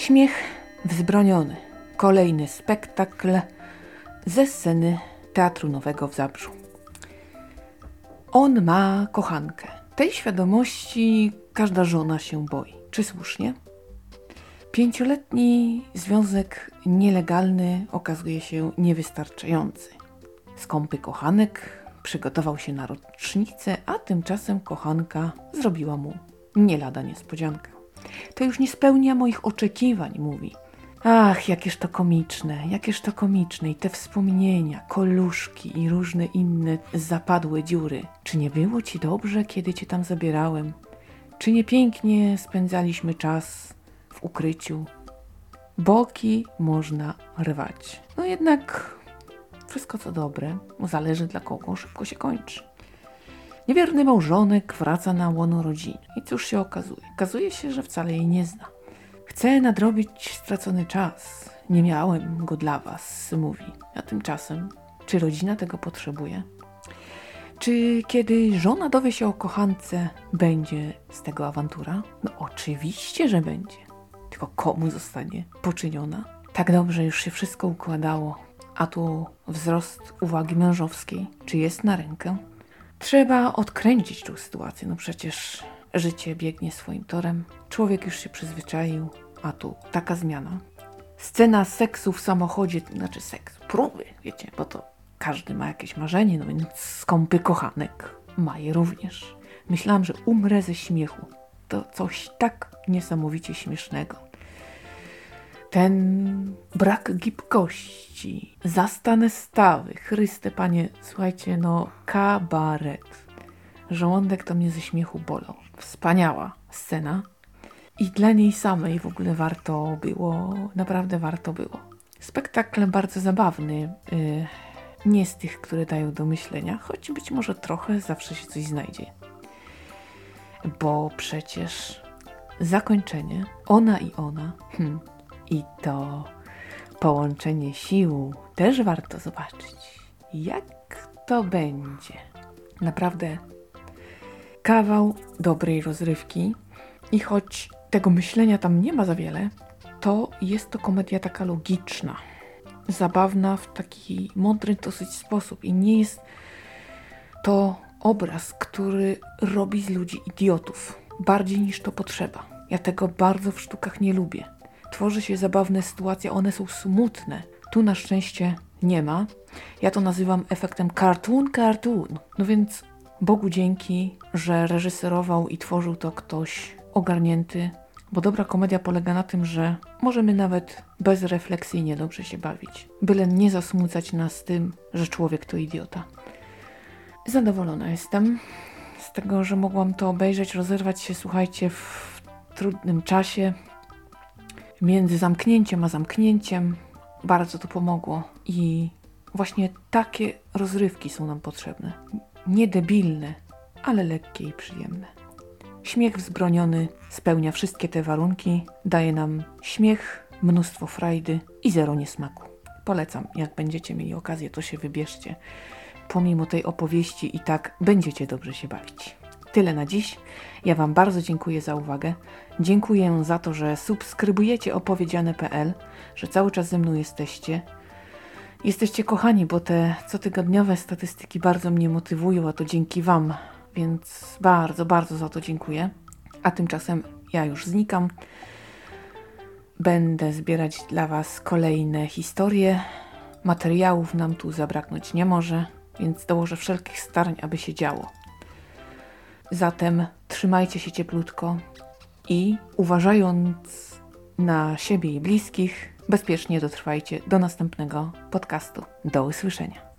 Śmiech wzbroniony. Kolejny spektakl ze sceny Teatru Nowego w Zabrzu. On ma kochankę. Tej świadomości każda żona się boi. Czy słusznie? Pięcioletni związek nielegalny okazuje się niewystarczający. Skąpy kochanek przygotował się na rocznicę, a tymczasem kochanka zrobiła mu nie lada niespodziankę. To już nie spełnia moich oczekiwań, mówi. Ach, jakież to komiczne, jakież to komiczne i te wspomnienia, koluszki i różne inne zapadłe dziury. Czy nie było ci dobrze, kiedy cię tam zabierałem? Czy nie pięknie spędzaliśmy czas w ukryciu? Boki można rwać. No jednak wszystko co dobre, zależy dla kogo, szybko się kończy. Niewierny małżonek wraca na łono rodziny. I cóż się okazuje? Okazuje się, że wcale jej nie zna. Chcę nadrobić stracony czas. Nie miałem go dla was, mówi. A tymczasem, czy rodzina tego potrzebuje? Czy kiedy żona dowie się o kochance, będzie z tego awantura? No oczywiście, że będzie. Tylko komu zostanie poczyniona? Tak dobrze już się wszystko układało, a tu wzrost uwagi mężowskiej. Czy jest na rękę? Trzeba odkręcić tą sytuację. No przecież życie biegnie swoim torem. Człowiek już się przyzwyczaił, a tu taka zmiana. Scena seksu w samochodzie, znaczy seks, próby, wiecie, bo to każdy ma jakieś marzenie, no więc skąpy kochanek ma je również. Myślałam, że umrę ze śmiechu. To coś tak niesamowicie śmiesznego. Ten brak gibkości, zastane stawy, Chryste Panie, słuchajcie, no kabaret. Żołądek to mnie ze śmiechu bolał. Wspaniała scena. I dla niej samej w ogóle warto było, naprawdę warto było. Spektakl bardzo zabawny. Yy, nie z tych, które dają do myślenia, choć być może trochę zawsze się coś znajdzie. Bo przecież zakończenie, ona i ona, hmm, i to połączenie sił też warto zobaczyć. Jak to będzie? Naprawdę kawał dobrej rozrywki i choć tego myślenia tam nie ma za wiele, to jest to komedia taka logiczna, zabawna w taki mądry dosyć sposób i nie jest to obraz, który robi z ludzi idiotów bardziej niż to potrzeba. Ja tego bardzo w sztukach nie lubię. Tworzy się zabawne sytuacje, one są smutne. Tu na szczęście nie ma. Ja to nazywam efektem cartoon cartoon. No więc Bogu dzięki, że reżyserował i tworzył to ktoś ogarnięty, bo dobra komedia polega na tym, że możemy nawet bezrefleksyjnie dobrze się bawić, byle nie zasmucać nas tym, że człowiek to idiota. Zadowolona jestem z tego, że mogłam to obejrzeć, rozerwać się, słuchajcie, w trudnym czasie, między zamknięciem a zamknięciem. Bardzo to pomogło i właśnie takie rozrywki są nam potrzebne. Nie debilne, ale lekkie i przyjemne. Śmiech wzbroniony spełnia wszystkie te warunki, daje nam śmiech, mnóstwo frajdy i zero niesmaku. Polecam, jak będziecie mieli okazję, to się wybierzcie. Pomimo tej opowieści i tak będziecie dobrze się bawić. Tyle na dziś. Ja Wam bardzo dziękuję za uwagę. Dziękuję za to, że subskrybujecie opowiedziane.pl, że cały czas ze mną jesteście. Jesteście kochani, bo te cotygodniowe statystyki bardzo mnie motywują, a to dzięki Wam, więc bardzo, bardzo za to dziękuję. A tymczasem ja już znikam. Będę zbierać dla Was kolejne historie. Materiałów nam tu zabraknąć nie może, więc dołożę wszelkich starań, aby się działo. Zatem trzymajcie się cieplutko i uważając na siebie i bliskich, bezpiecznie dotrwajcie do następnego podcastu. Do usłyszenia.